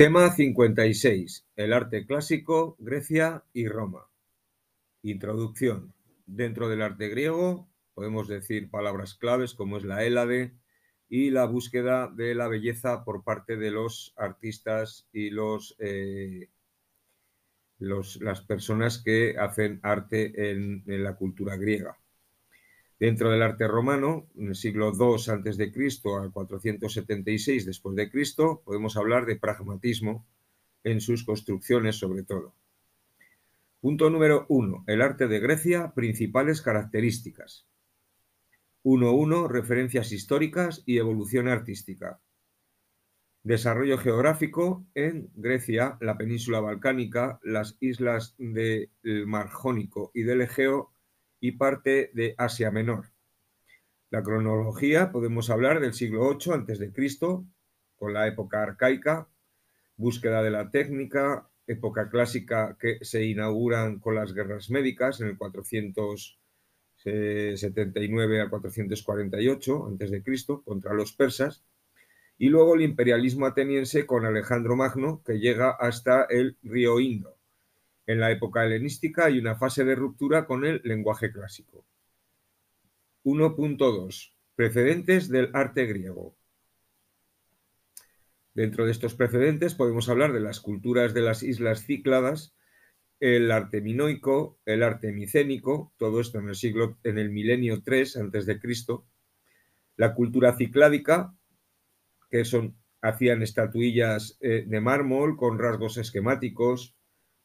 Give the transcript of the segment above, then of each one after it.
Tema 56. El arte clásico, Grecia y Roma. Introducción. Dentro del arte griego podemos decir palabras claves como es la Hélade y la búsqueda de la belleza por parte de los artistas y los, eh, las personas que hacen arte en la cultura griega. Dentro del arte romano, en el siglo II a.C. al 476 después de Cristo, podemos hablar de pragmatismo en sus construcciones sobre todo. Punto número 1. El arte de Grecia, principales características. 1.1. Referencias históricas y evolución artística. Desarrollo geográfico en Grecia, la península balcánica, las islas del Mar Jónico y del Egeo y parte de Asia Menor. La cronología podemos hablar del siglo VIII a.C., con la época arcaica, búsqueda de la técnica, época clásica que se inauguran con las guerras médicas en el 479 a 448 a.C. contra los persas, y luego el imperialismo ateniense con Alejandro Magno que llega hasta el río Indo. En la época helenística hay una fase de ruptura con el lenguaje clásico. 1.2. Precedentes del arte griego. Dentro de estos precedentes podemos hablar de las culturas de las islas cícladas, el arte minoico, el arte micénico, todo esto en el siglo, en el milenio 3 antes de Cristo, la cultura cicládica, que son hacían estatuillas eh, de mármol con rasgos esquemáticos,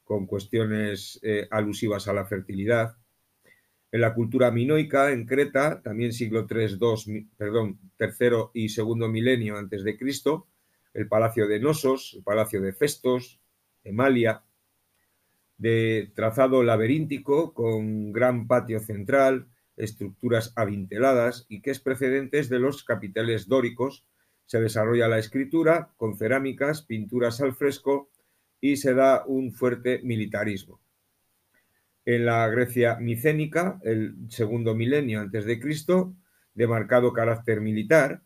con cuestiones eh, alusivas a la fertilidad. En la cultura minoica, en Creta, también siglo III, II, perdón, tercero y segundo milenio antes de Cristo, el palacio de Nosos, el palacio de Festos, Emalia, de trazado laberíntico con gran patio central, estructuras adinteladas y que es precedentes de los capiteles dóricos. Se desarrolla la escritura con cerámicas, pinturas al fresco y se da un fuerte militarismo. En la Grecia micénica, el segundo milenio antes de Cristo, de marcado carácter militar,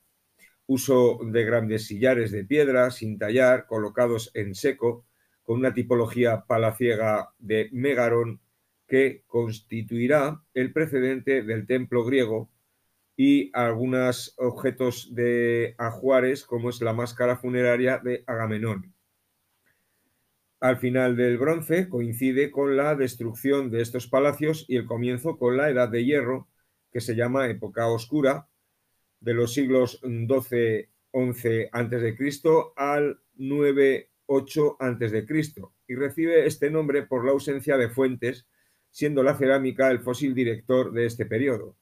uso de grandes sillares de piedra sin tallar, colocados en seco, con una tipología palaciega de megarón que constituirá el precedente del templo griego y algunos objetos de ajuares, como es la máscara funeraria de Agamenón al final del bronce coincide con la destrucción de estos palacios y el comienzo con la Edad de Hierro, que se llama época oscura, de los siglos XII-XI a.C. al 9-8 a.C. y recibe este nombre por la ausencia de fuentes, siendo la cerámica el fósil director de este periodo.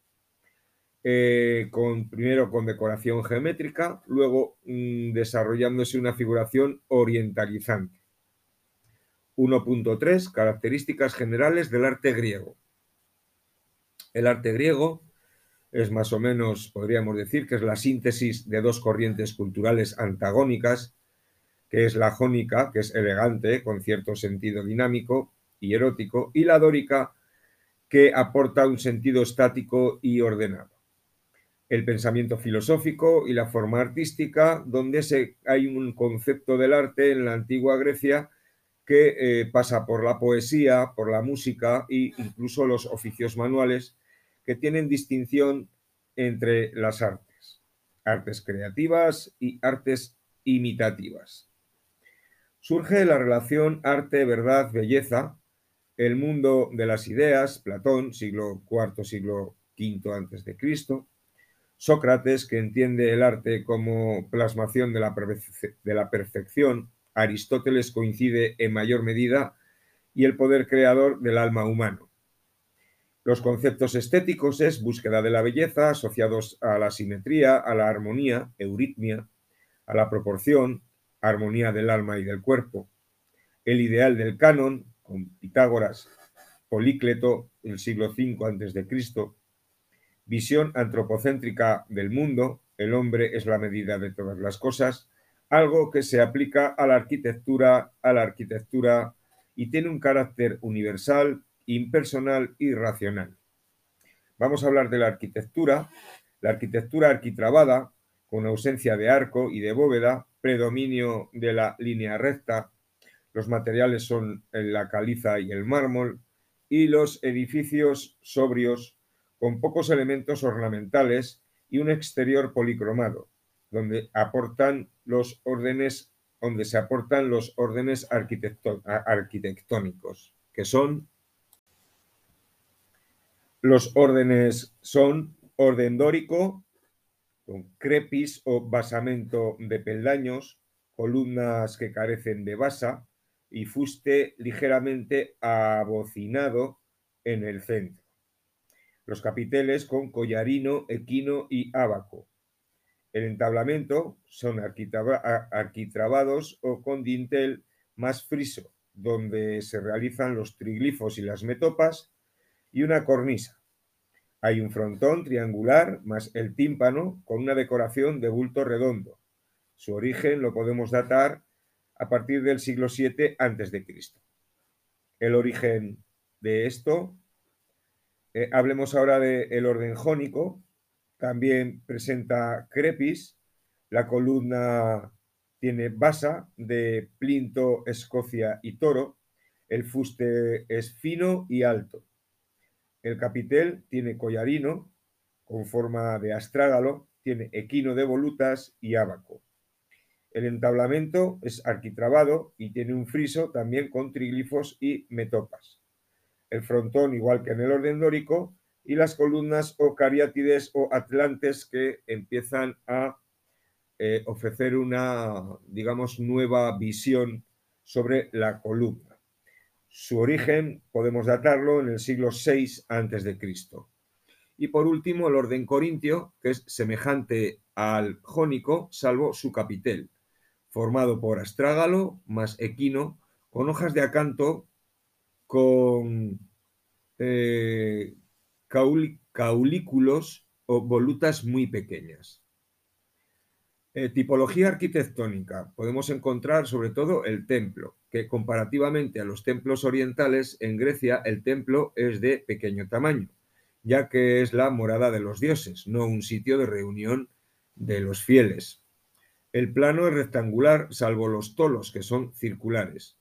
Eh, con, primero con decoración geométrica, luego mm, desarrollándose una figuración orientalizante. 1.3 Características generales del arte griego. El arte griego es más o menos, podríamos decir, que es la síntesis de dos corrientes culturales antagónicas, que es la jónica, que es elegante, con cierto sentido dinámico y erótico, y la dórica, que aporta un sentido estático y ordenado. El pensamiento filosófico y la forma artística, donde se, hay un concepto del arte en la antigua Grecia que eh, pasa por la poesía, por la música e incluso los oficios manuales, que tienen distinción entre las artes, artes creativas y artes imitativas. Surge la relación arte, verdad, belleza, el mundo de las ideas, Platón, siglo IV, siglo V antes de Cristo, Sócrates, que entiende el arte como plasmación de la, de la perfección Aristóteles coincide en mayor medida y el poder creador del alma humano. Los conceptos estéticos es búsqueda de la belleza asociados a la simetría, a la armonía, euritmia, a la proporción, armonía del alma y del cuerpo. El ideal del canon, con Pitágoras, Polícleto, el siglo V a.C., visión antropocéntrica del mundo, el hombre es la medida de todas las cosas, algo que se aplica a la arquitectura, a la arquitectura y tiene un carácter universal, impersonal y racional. Vamos a hablar de la arquitectura. La arquitectura arquitrabada con ausencia de arco y de bóveda, predominio de la línea recta, los materiales son la caliza y el mármol, y los edificios sobrios con pocos elementos ornamentales y un exterior policromado, donde aportan los órdenes, donde se aportan los órdenes arquitectónicos, que son los órdenes son orden dórico, con crepis o basamento de peldaños, columnas que carecen de basa y fuste ligeramente abocinado en el centro. Los capiteles con collarino, equino y ábaco. El entablamento son arquitrabados o con dintel más friso, donde se realizan los triglifos y las metopas, y una cornisa. Hay un frontón triangular más el tímpano con una decoración de bulto redondo. Su origen lo podemos datar a partir del siglo VII a.C. El origen de esto, eh, hablemos ahora del orden jónico, también presenta crepis, la columna tiene basa de plinto, escocia y toro, el fuste es fino y alto. El capitel tiene collarino con forma de astrágalo, tiene equino de volutas y ábaco. El entablamento es arquitrabado y tiene un friso también con triglifos y metopas. El frontón, igual que en el orden dórico, y las columnas o cariátides o atlantes que empiezan a eh, ofrecer una, digamos, nueva visión sobre la columna. Su origen podemos datarlo en el siglo VI a.C. Y por último, el orden corintio, que es semejante al jónico, salvo su capitel, formado por astrágalo más equino, con hojas de acanto, con eh, caulículos o volutas muy pequeñas. Eh, tipología arquitectónica. Podemos encontrar sobre todo el templo, que comparativamente a los templos orientales, en Grecia el templo es de pequeño tamaño, ya que es la morada de los dioses, no un sitio de reunión de los fieles. El plano es rectangular, salvo los tolos, que son circulares.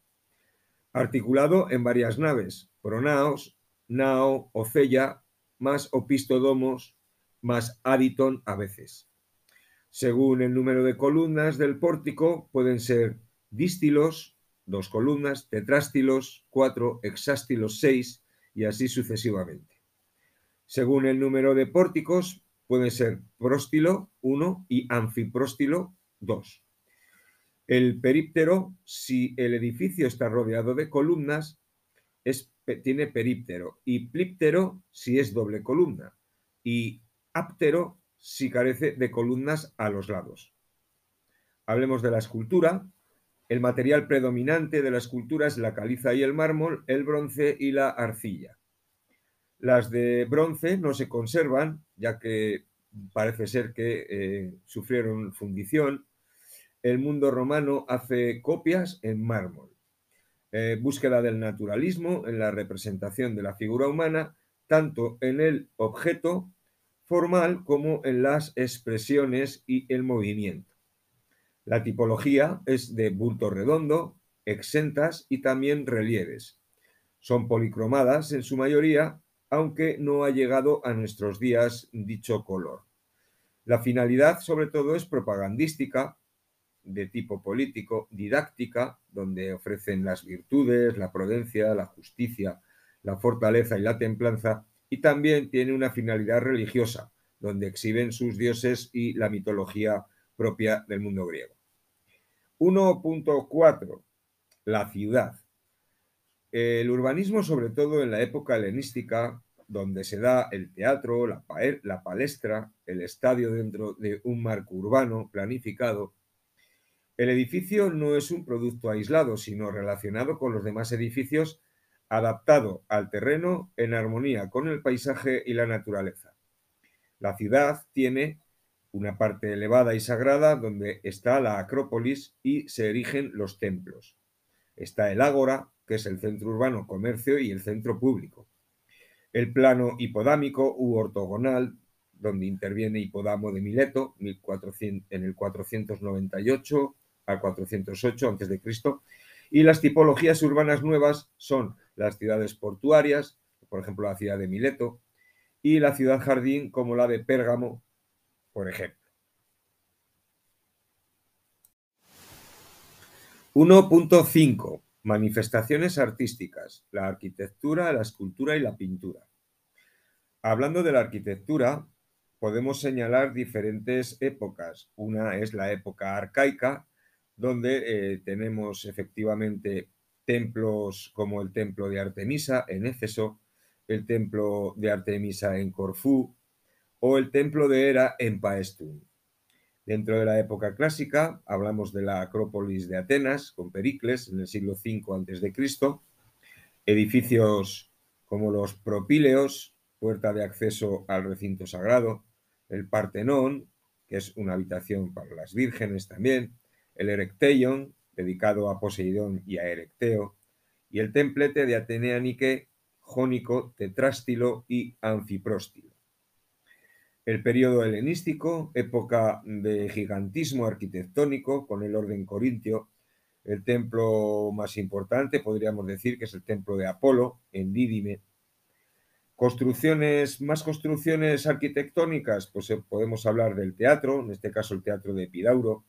Articulado en varias naves, pronaos, nao, ocella, más opistodomos, más aditon a veces. Según el número de columnas del pórtico, pueden ser dístilos, dos columnas, tetrástilos, cuatro, hexástilos, seis, y así sucesivamente. Según el número de pórticos, pueden ser próstilo, uno, y anfipróstilo, dos. El períptero, si el edificio está rodeado de columnas, tiene períptero, y plíptero si es doble columna, y áptero si carece de columnas a los lados. Hablemos de la escultura. El material predominante de la escultura es la caliza y el mármol, el bronce y la arcilla. Las de bronce no se conservan, ya que parece ser que eh, sufrieron fundición. El mundo romano hace copias en mármol. Eh, búsqueda del naturalismo en la representación de la figura humana, tanto en el objeto formal como en las expresiones y el movimiento. La tipología es de bulto redondo, exentas y también relieves. Son policromadas en su mayoría, aunque no ha llegado a nuestros días dicho color. La finalidad sobre todo es propagandística, de tipo político, didáctica, donde ofrecen las virtudes, la prudencia, la justicia, la fortaleza y la templanza, y también tiene una finalidad religiosa, donde exhiben sus dioses y la mitología propia del mundo griego. 1.4. La ciudad. El urbanismo, sobre todo en la época helenística, donde se da el teatro, la, palestra, el estadio dentro de un marco urbano planificado, el edificio no es un producto aislado, sino relacionado con los demás edificios adaptado al terreno en armonía con el paisaje y la naturaleza. La ciudad tiene una parte elevada y sagrada donde está la Acrópolis y se erigen los templos. Está el Ágora, que es el centro urbano, comercio y el centro público. El plano hipodámico u ortogonal donde interviene Hipodamo de Mileto en el 498 al 408 a.C. Y las tipologías urbanas nuevas son las ciudades portuarias, por ejemplo la ciudad de Mileto, y la ciudad jardín como la de Pérgamo, por ejemplo. 1.5. Manifestaciones artísticas, la arquitectura, la escultura y la pintura. Hablando de la arquitectura, podemos señalar diferentes épocas. Una es la época arcaica, donde eh, tenemos efectivamente templos como el templo de Artemisa en Éfeso, el templo de Artemisa en Corfú o el templo de Hera en Paestum. Dentro de la época clásica hablamos de la Acrópolis de Atenas con Pericles en el siglo V a.C., edificios como los Propíleos, puerta de acceso al recinto sagrado, el Partenón, que es una habitación para las vírgenes también, el Erecteion, dedicado a Poseidón y a Erecteo, y el templete de Atenea Nike, Jónico, Tetrástilo y Anfipróstilo. El periodo helenístico, época de gigantismo arquitectónico con el orden corintio, el templo más importante podríamos decir que es el templo de Apolo en Dídime. Construcciones, más construcciones arquitectónicas, pues eh, podemos hablar del teatro, en este caso el teatro de Epidauro,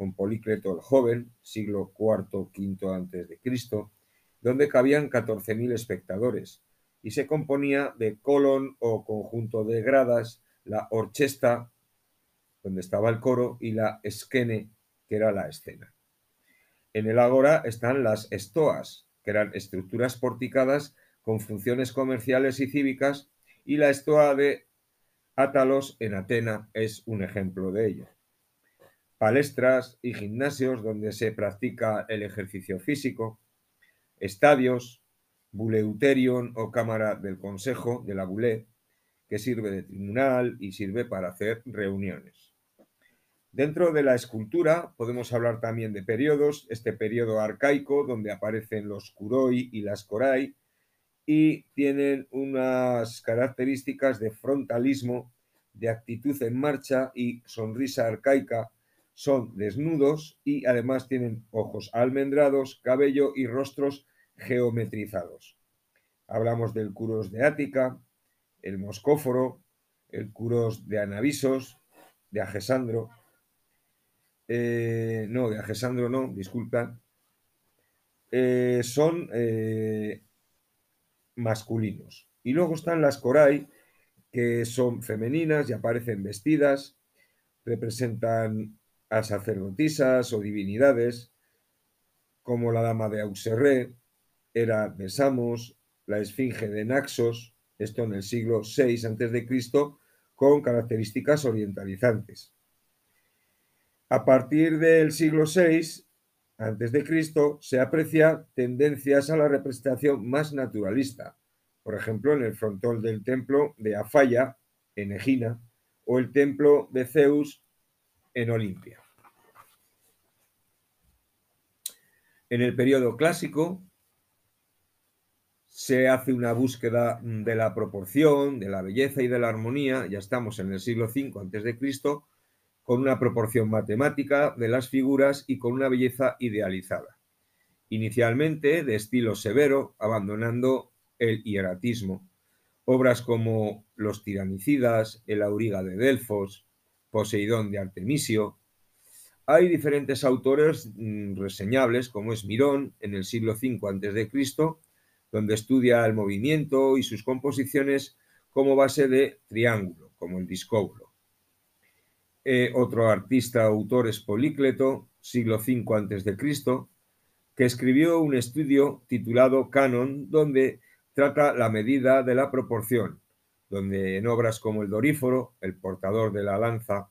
con Polícreto el Joven, siglo IV, V Cristo, donde cabían 14.000 espectadores y se componía de colon o conjunto de gradas, la orchesta, donde estaba el coro, y la esquene, que era la escena. En el agora están las estoas, que eran estructuras porticadas con funciones comerciales y cívicas, y la estoa de Átalos en Atena es un ejemplo de ello palestras y gimnasios donde se practica el ejercicio físico, estadios, buleuterion o cámara del Consejo de la Bulé, que sirve de tribunal y sirve para hacer reuniones. Dentro de la escultura podemos hablar también de periodos, este periodo arcaico donde aparecen los kuroi y las korai y tienen unas características de frontalismo, de actitud en marcha y sonrisa arcaica son desnudos y además tienen ojos almendrados, cabello y rostros geometrizados. Hablamos del curos de Ática, el moscóforo, el curos de Anavisos, de Agesandro. Eh, no, de Agesandro no, disculpa. Eh, son eh, masculinos. Y luego están las corai, que son femeninas y aparecen vestidas, representan a sacerdotisas o divinidades, como la dama de Auxerré, era de Samos, la esfinge de Naxos, esto en el siglo VI a.C., con características orientalizantes. A partir del siglo VI a.C., se aprecia tendencias a la representación más naturalista, por ejemplo, en el frontón del templo de Afaya, en Egina, o el templo de Zeus en Olimpia. En el periodo clásico se hace una búsqueda de la proporción, de la belleza y de la armonía, ya estamos en el siglo V a.C., con una proporción matemática de las figuras y con una belleza idealizada. Inicialmente de estilo severo, abandonando el hieratismo. Obras como Los tiranicidas, El auriga de Delfos, Poseidón de Artemisio. Hay diferentes autores mm, reseñables, como es Mirón, en el siglo V a.C., donde estudia el movimiento y sus composiciones como base de triángulo, como el discóbulo. Eh, otro artista autor es Polícleto, siglo V a.C., que escribió un estudio titulado Canon, donde trata la medida de la proporción donde en obras como el Doríforo, el portador de la lanza,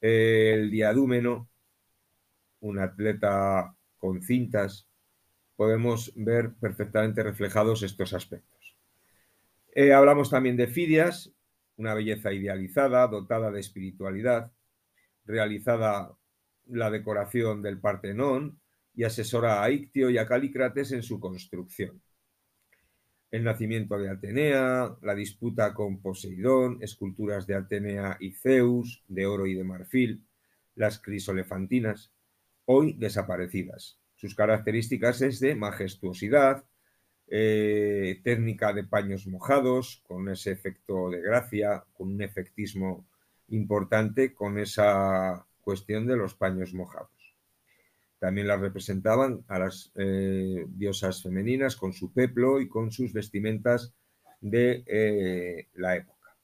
el diadúmeno, un atleta con cintas, podemos ver perfectamente reflejados estos aspectos. Eh, hablamos también de Fidias, una belleza idealizada, dotada de espiritualidad, realizada la decoración del Partenón y asesora a Ictio y a Calícrates en su construcción. El nacimiento de Atenea, la disputa con Poseidón, esculturas de Atenea y Zeus, de oro y de marfil, las crisolefantinas, hoy desaparecidas. Sus características es de majestuosidad, eh, técnica de paños mojados, con ese efecto de gracia, con un efectismo importante, con esa cuestión de los paños mojados. También las representaban a las eh, diosas femeninas con su peplo y con sus vestimentas de eh, la época.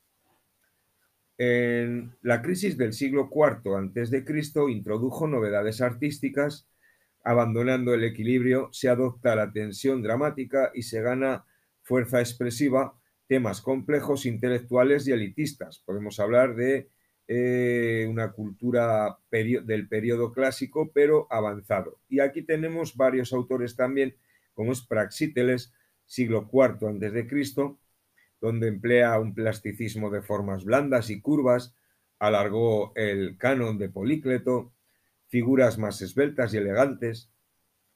En la crisis del siglo IV a.C. introdujo novedades artísticas, abandonando el equilibrio, se adopta la tensión dramática y se gana fuerza expresiva, temas complejos, intelectuales y elitistas. Podemos hablar de eh, una cultura del periodo clásico, pero avanzado. Y aquí tenemos varios autores también, como es Praxíteles, siglo IV a.C., donde emplea un plasticismo de formas blandas y curvas, alargó el canon de Polícleto, figuras más esbeltas y elegantes,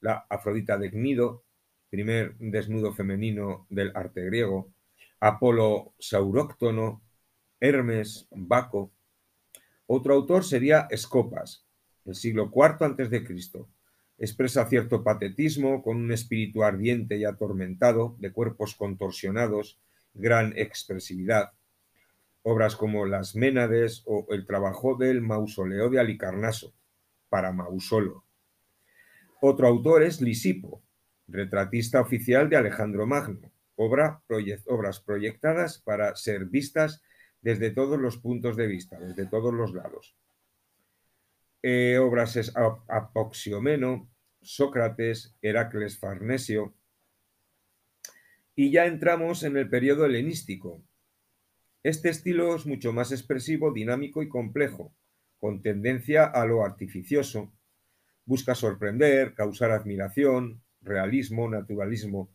la Afrodita de Gnido, primer desnudo femenino del arte griego, Apolo Sauróctono, Hermes, Baco. Otro autor sería Escopas, el siglo IV a.C. Expresa cierto patetismo con un espíritu ardiente y atormentado, de cuerpos contorsionados, gran expresividad. Obras como Las Ménades o el trabajo del mausoleo de Alicarnaso, para Mausolo. Otro autor es Lisipo, retratista oficial de Alejandro Magno, obra, obras proyectadas para ser vistas desde todos los puntos de vista, desde todos los lados. Eh, obras es Apoxiomeno, Sócrates, Heracles Farnesio, y ya entramos en el periodo helenístico. Este estilo es mucho más expresivo, dinámico y complejo, con tendencia a lo artificioso. Busca sorprender, causar admiración, realismo, naturalismo,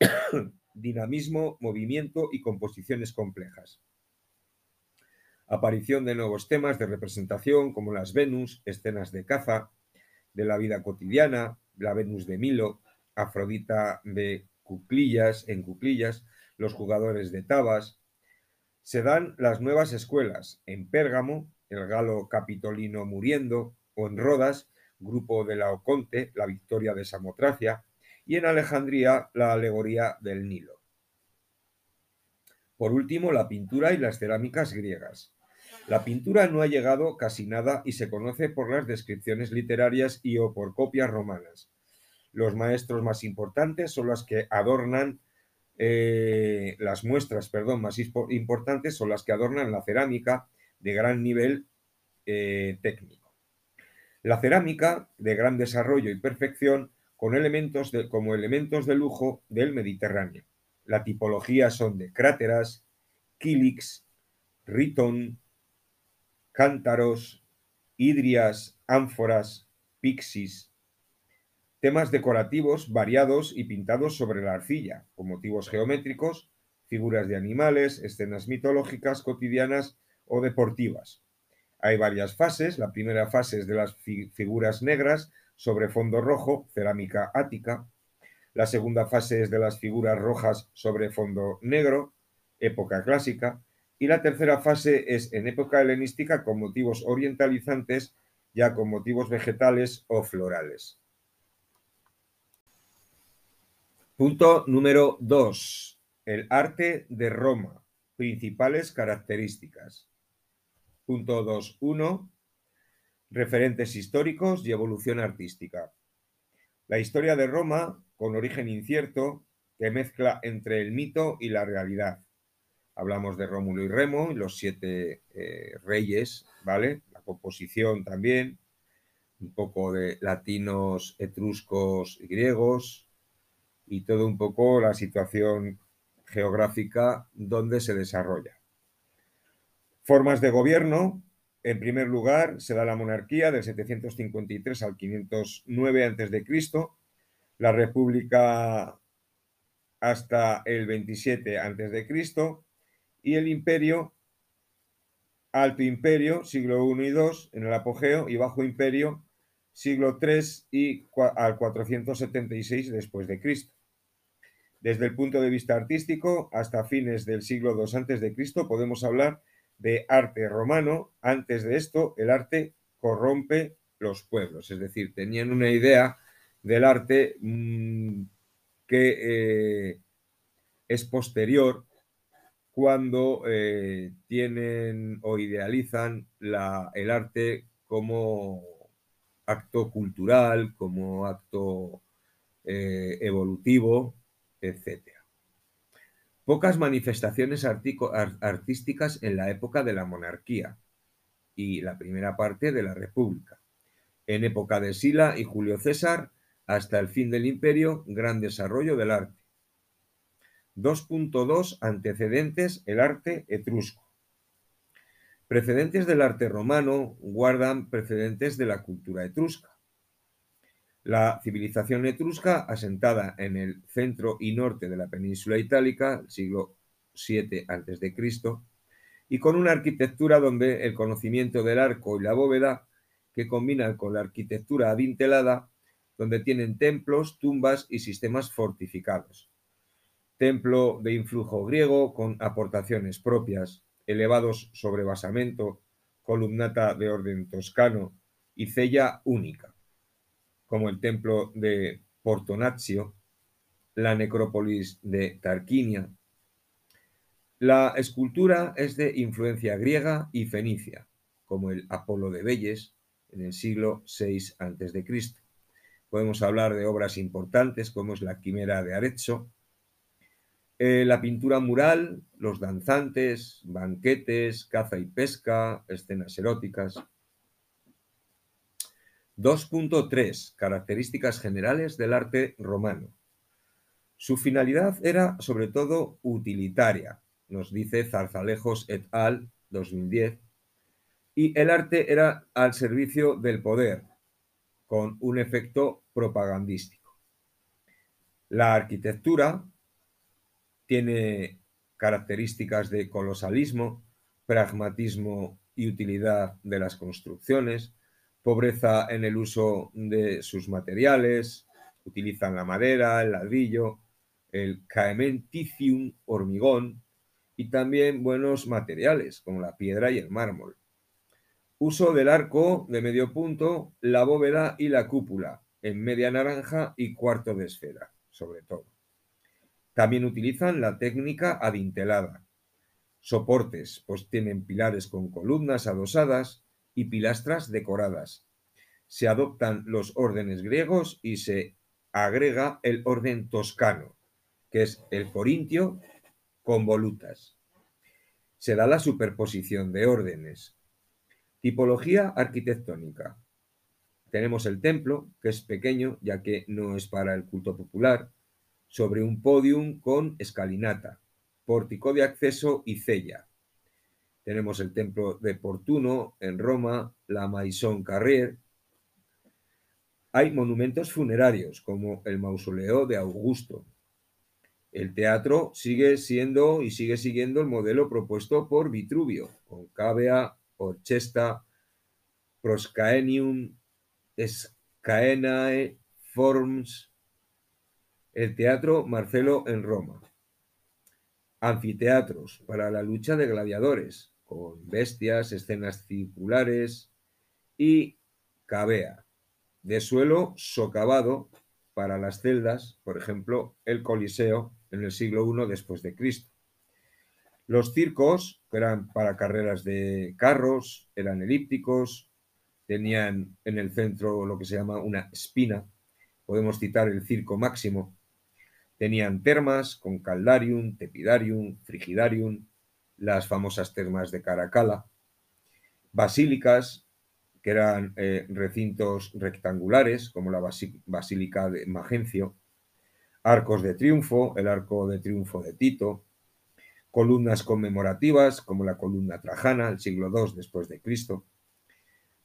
dinamismo, movimiento y composiciones complejas. Aparición de nuevos temas de representación como las Venus, escenas de caza, de la vida cotidiana, la Venus de Milo, Afrodita de cuclillas, en cuclillas, los jugadores de tabas. Se dan las nuevas escuelas en Pérgamo, el galo capitolino muriendo, o en Rodas, grupo de Laoconte, la victoria de Samotracia, y en Alejandría, la alegoría del Nilo. Por último, la pintura y las cerámicas griegas. La pintura no ha llegado casi nada y se conoce por las descripciones literarias y o por copias romanas. Los maestros más importantes son las que adornan eh, las muestras, perdón, más importantes son las que adornan la cerámica de gran nivel eh, técnico. La cerámica de gran desarrollo y perfección con elementos como elementos de lujo del Mediterráneo. La tipología son de cráteras, kílix, ritón, cántaros, hidrias, ánforas, pixis, temas decorativos variados y pintados sobre la arcilla, con motivos geométricos, figuras de animales, escenas mitológicas, cotidianas o deportivas. Hay varias fases. La primera fase es de las figuras negras sobre fondo rojo, cerámica ática. La segunda fase es de las figuras rojas sobre fondo negro, época clásica. Y la tercera fase es en época helenística con motivos orientalizantes, ya con motivos vegetales o florales. Punto número 2. El arte de Roma. Principales características. Punto 2.1. Referentes históricos y evolución artística. La historia de Roma, con origen incierto, que mezcla entre el mito y la realidad. Hablamos de Rómulo y Remo, y los siete eh, reyes, ¿vale? La composición también, un poco de latinos, etruscos y griegos, y todo un poco la situación geográfica donde se desarrolla. Formas de gobierno. En primer lugar, se da la monarquía del 753 al 509 a.C., la república hasta el 27 a.C. y el imperio, alto imperio, siglo I y II en el apogeo y bajo imperio, siglo III y al 476 después de Cristo. Desde el punto de vista artístico, hasta fines del siglo II a.C., podemos hablar de arte romano. Antes de esto, el arte corrompe los pueblos, es decir, tenían una idea del arte mmm, que eh, es posterior cuando eh, tienen o idealizan el arte como acto cultural, como acto eh, evolutivo, etc. Pocas manifestaciones artísticas en la época de la monarquía y la primera parte de la república. En época de Sila y Julio César, hasta el fin del imperio, gran desarrollo del arte. 2.2 Antecedentes el arte etrusco. Precedentes del arte romano guardan precedentes de la cultura etrusca. La civilización etrusca, asentada en el centro y norte de la península itálica, siglo VII a.C., y con una arquitectura donde el conocimiento del arco y la bóveda, que combinan con la arquitectura adintelada, donde tienen templos, tumbas y sistemas fortificados. Templo de influjo griego con aportaciones propias, elevados sobre basamento, columnata de orden toscano y cella única, como el templo de Portonaccio, la necrópolis de Tarquinia. La escultura es de influencia griega y fenicia, como el Apolo de Belles en el siglo VI a.C. Podemos hablar de obras importantes como es la Quimera de Arezzo, eh, la pintura mural, los danzantes, banquetes, caza y pesca, escenas eróticas. 2.3. Características generales del arte romano. Su finalidad era sobre todo utilitaria, nos dice Zarzalejos et al. 2010, y el arte era al servicio del poder, con un efecto propagandístico. La arquitectura tiene características de colosalismo, pragmatismo y utilidad de las construcciones, pobreza en el uso de sus materiales, utilizan la madera, el ladrillo, el caementicium, hormigón, y también buenos materiales como la piedra y el mármol. Uso del arco de medio punto, la bóveda y la cúpula, en media naranja y cuarto de esfera, sobre todo. También utilizan la técnica adintelada. Soportes, pues tienen pilares con columnas adosadas y pilastras decoradas. Se adoptan los órdenes griegos y se agrega el orden toscano, que es el corintio con volutas. Se da la superposición de órdenes, Tipología arquitectónica. Tenemos el templo, que es pequeño, ya que no es para el culto popular, sobre un podium con escalinata, pórtico de acceso y cella. Tenemos el templo de Portuno en Roma, la Maison Carrier. Hay monumentos funerarios, como el mausoleo de Augusto. El teatro sigue siendo y sigue siguiendo el modelo propuesto por Vitruvio, con cavea, orchesta Proscaenium Scaenae Forms, el Teatro Marcelo en Roma. Anfiteatros para la lucha de gladiadores, con bestias, escenas circulares y cavea, de suelo socavado para las celdas, por ejemplo, el Coliseo en el siglo I después de Cristo. Los circos, eran para carreras de carros, eran elípticos, tenían en el centro lo que se llama una espina, podemos citar el circo máximo, tenían termas con caldarium, tepidarium, frigidarium, las famosas termas de Caracala, basílicas, que eran eh, recintos rectangulares, como la Basílica de Magencio, arcos de triunfo, el arco de triunfo de Tito, columnas conmemorativas, como la columna trajana, el siglo II después de Cristo.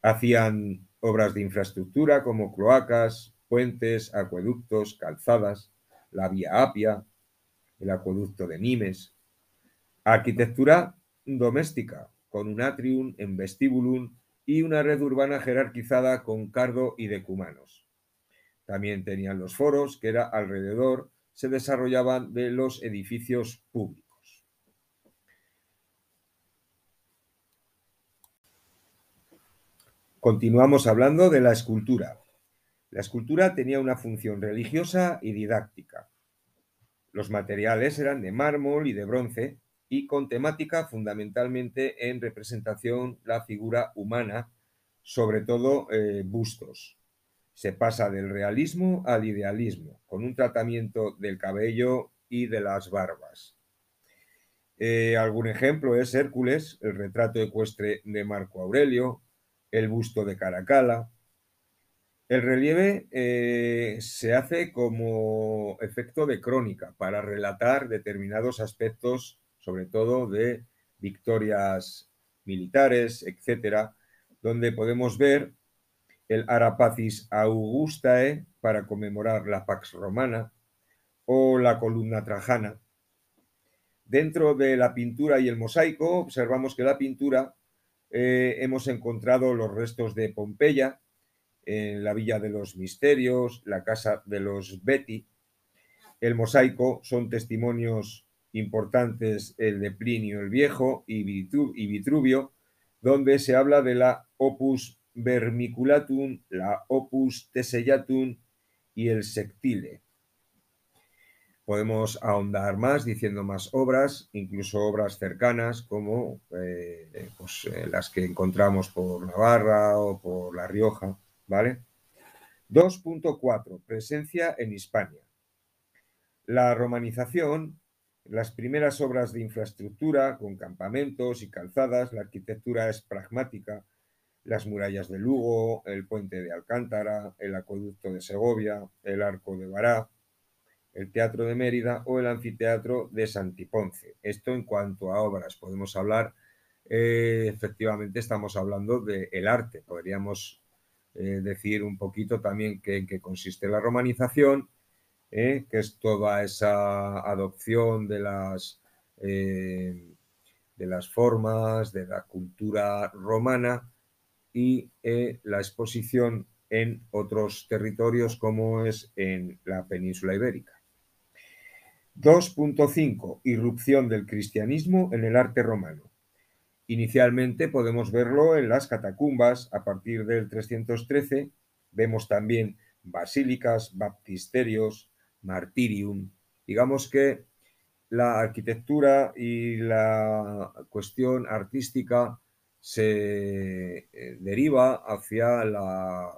Hacían obras de infraestructura como cloacas, puentes, acueductos, calzadas, la vía Apia, el acueducto de Nimes. Arquitectura doméstica, con un atrium en vestibulum y una red urbana jerarquizada con cardo y decumanos. También tenían los foros, que era alrededor se desarrollaban de los edificios públicos. Continuamos hablando de la escultura. La escultura tenía una función religiosa y didáctica. Los materiales eran de mármol y de bronce y con temática fundamentalmente en representación la figura humana, sobre todo eh, bustos. Se pasa del realismo al idealismo, con un tratamiento del cabello y de las barbas. Eh, algún ejemplo es Hércules, el retrato ecuestre de Marco Aurelio, el busto de Caracalla, el relieve eh, se hace como efecto de crónica para relatar determinados aspectos, sobre todo de victorias militares, etcétera, donde podemos ver el Arapacis Augustae para conmemorar la Pax Romana o la columna trajana. Dentro de la pintura y el mosaico observamos que la pintura eh, hemos encontrado los restos de Pompeya, en la Villa de los Misterios, la Casa de los Betty. El mosaico son testimonios importantes, el de Plinio el Viejo y Vitruvio, donde se habla de la opus vermiculatum, la opus tesellatum y el sectile. Podemos ahondar más diciendo más obras, incluso obras cercanas como eh, pues, eh, las que encontramos por Navarra o por La Rioja. ¿Vale? 2.4. Presencia en Hispania. La romanización, las primeras obras de infraestructura con campamentos y calzadas, la arquitectura es pragmática, las murallas de Lugo, el puente de Alcántara, el acueducto de Segovia, el arco de Bará, el teatro de Mérida o el anfiteatro de Santiponce. Esto en cuanto a obras, podemos hablar, eh, efectivamente estamos hablando del arte, podríamos eh, decir un poquito también en qué consiste la romanización, eh, que es toda esa adopción de las, eh, de las formas, de la cultura romana y la exposición en otros territorios como es en la península ibérica. 2.5. Irrupción del cristianismo en el arte romano. Inicialmente podemos verlo en las catacumbas a partir del 313. Vemos también basílicas, baptisterios, martirium. Digamos que la arquitectura y la cuestión artística se eh, deriva hacia la,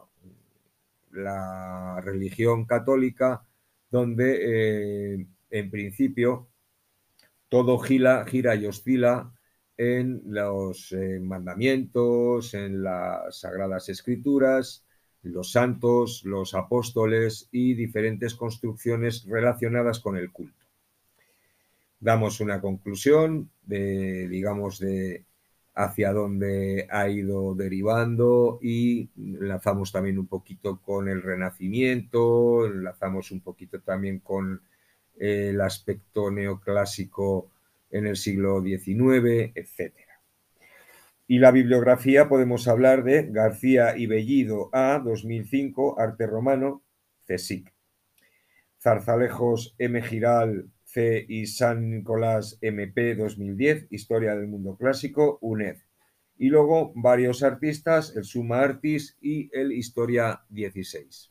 religión católica, donde eh, en principio todo gira, gira y oscila en los eh, mandamientos, en las sagradas escrituras, los santos, los apóstoles y diferentes construcciones relacionadas con el culto. Damos una conclusión de, digamos, de hacia dónde ha ido derivando y enlazamos también un poquito con el renacimiento, enlazamos un poquito también con el aspecto neoclásico en el siglo XIX, etc. Y la bibliografía podemos hablar de García y Bellido A, 2005, Arte Romano, CSIC. Zarzalejos M. Giral C. y San Nicolás MP 2010, Historia del Mundo Clásico, UNED. Y luego varios artistas, el Suma Artis y el Historia 16.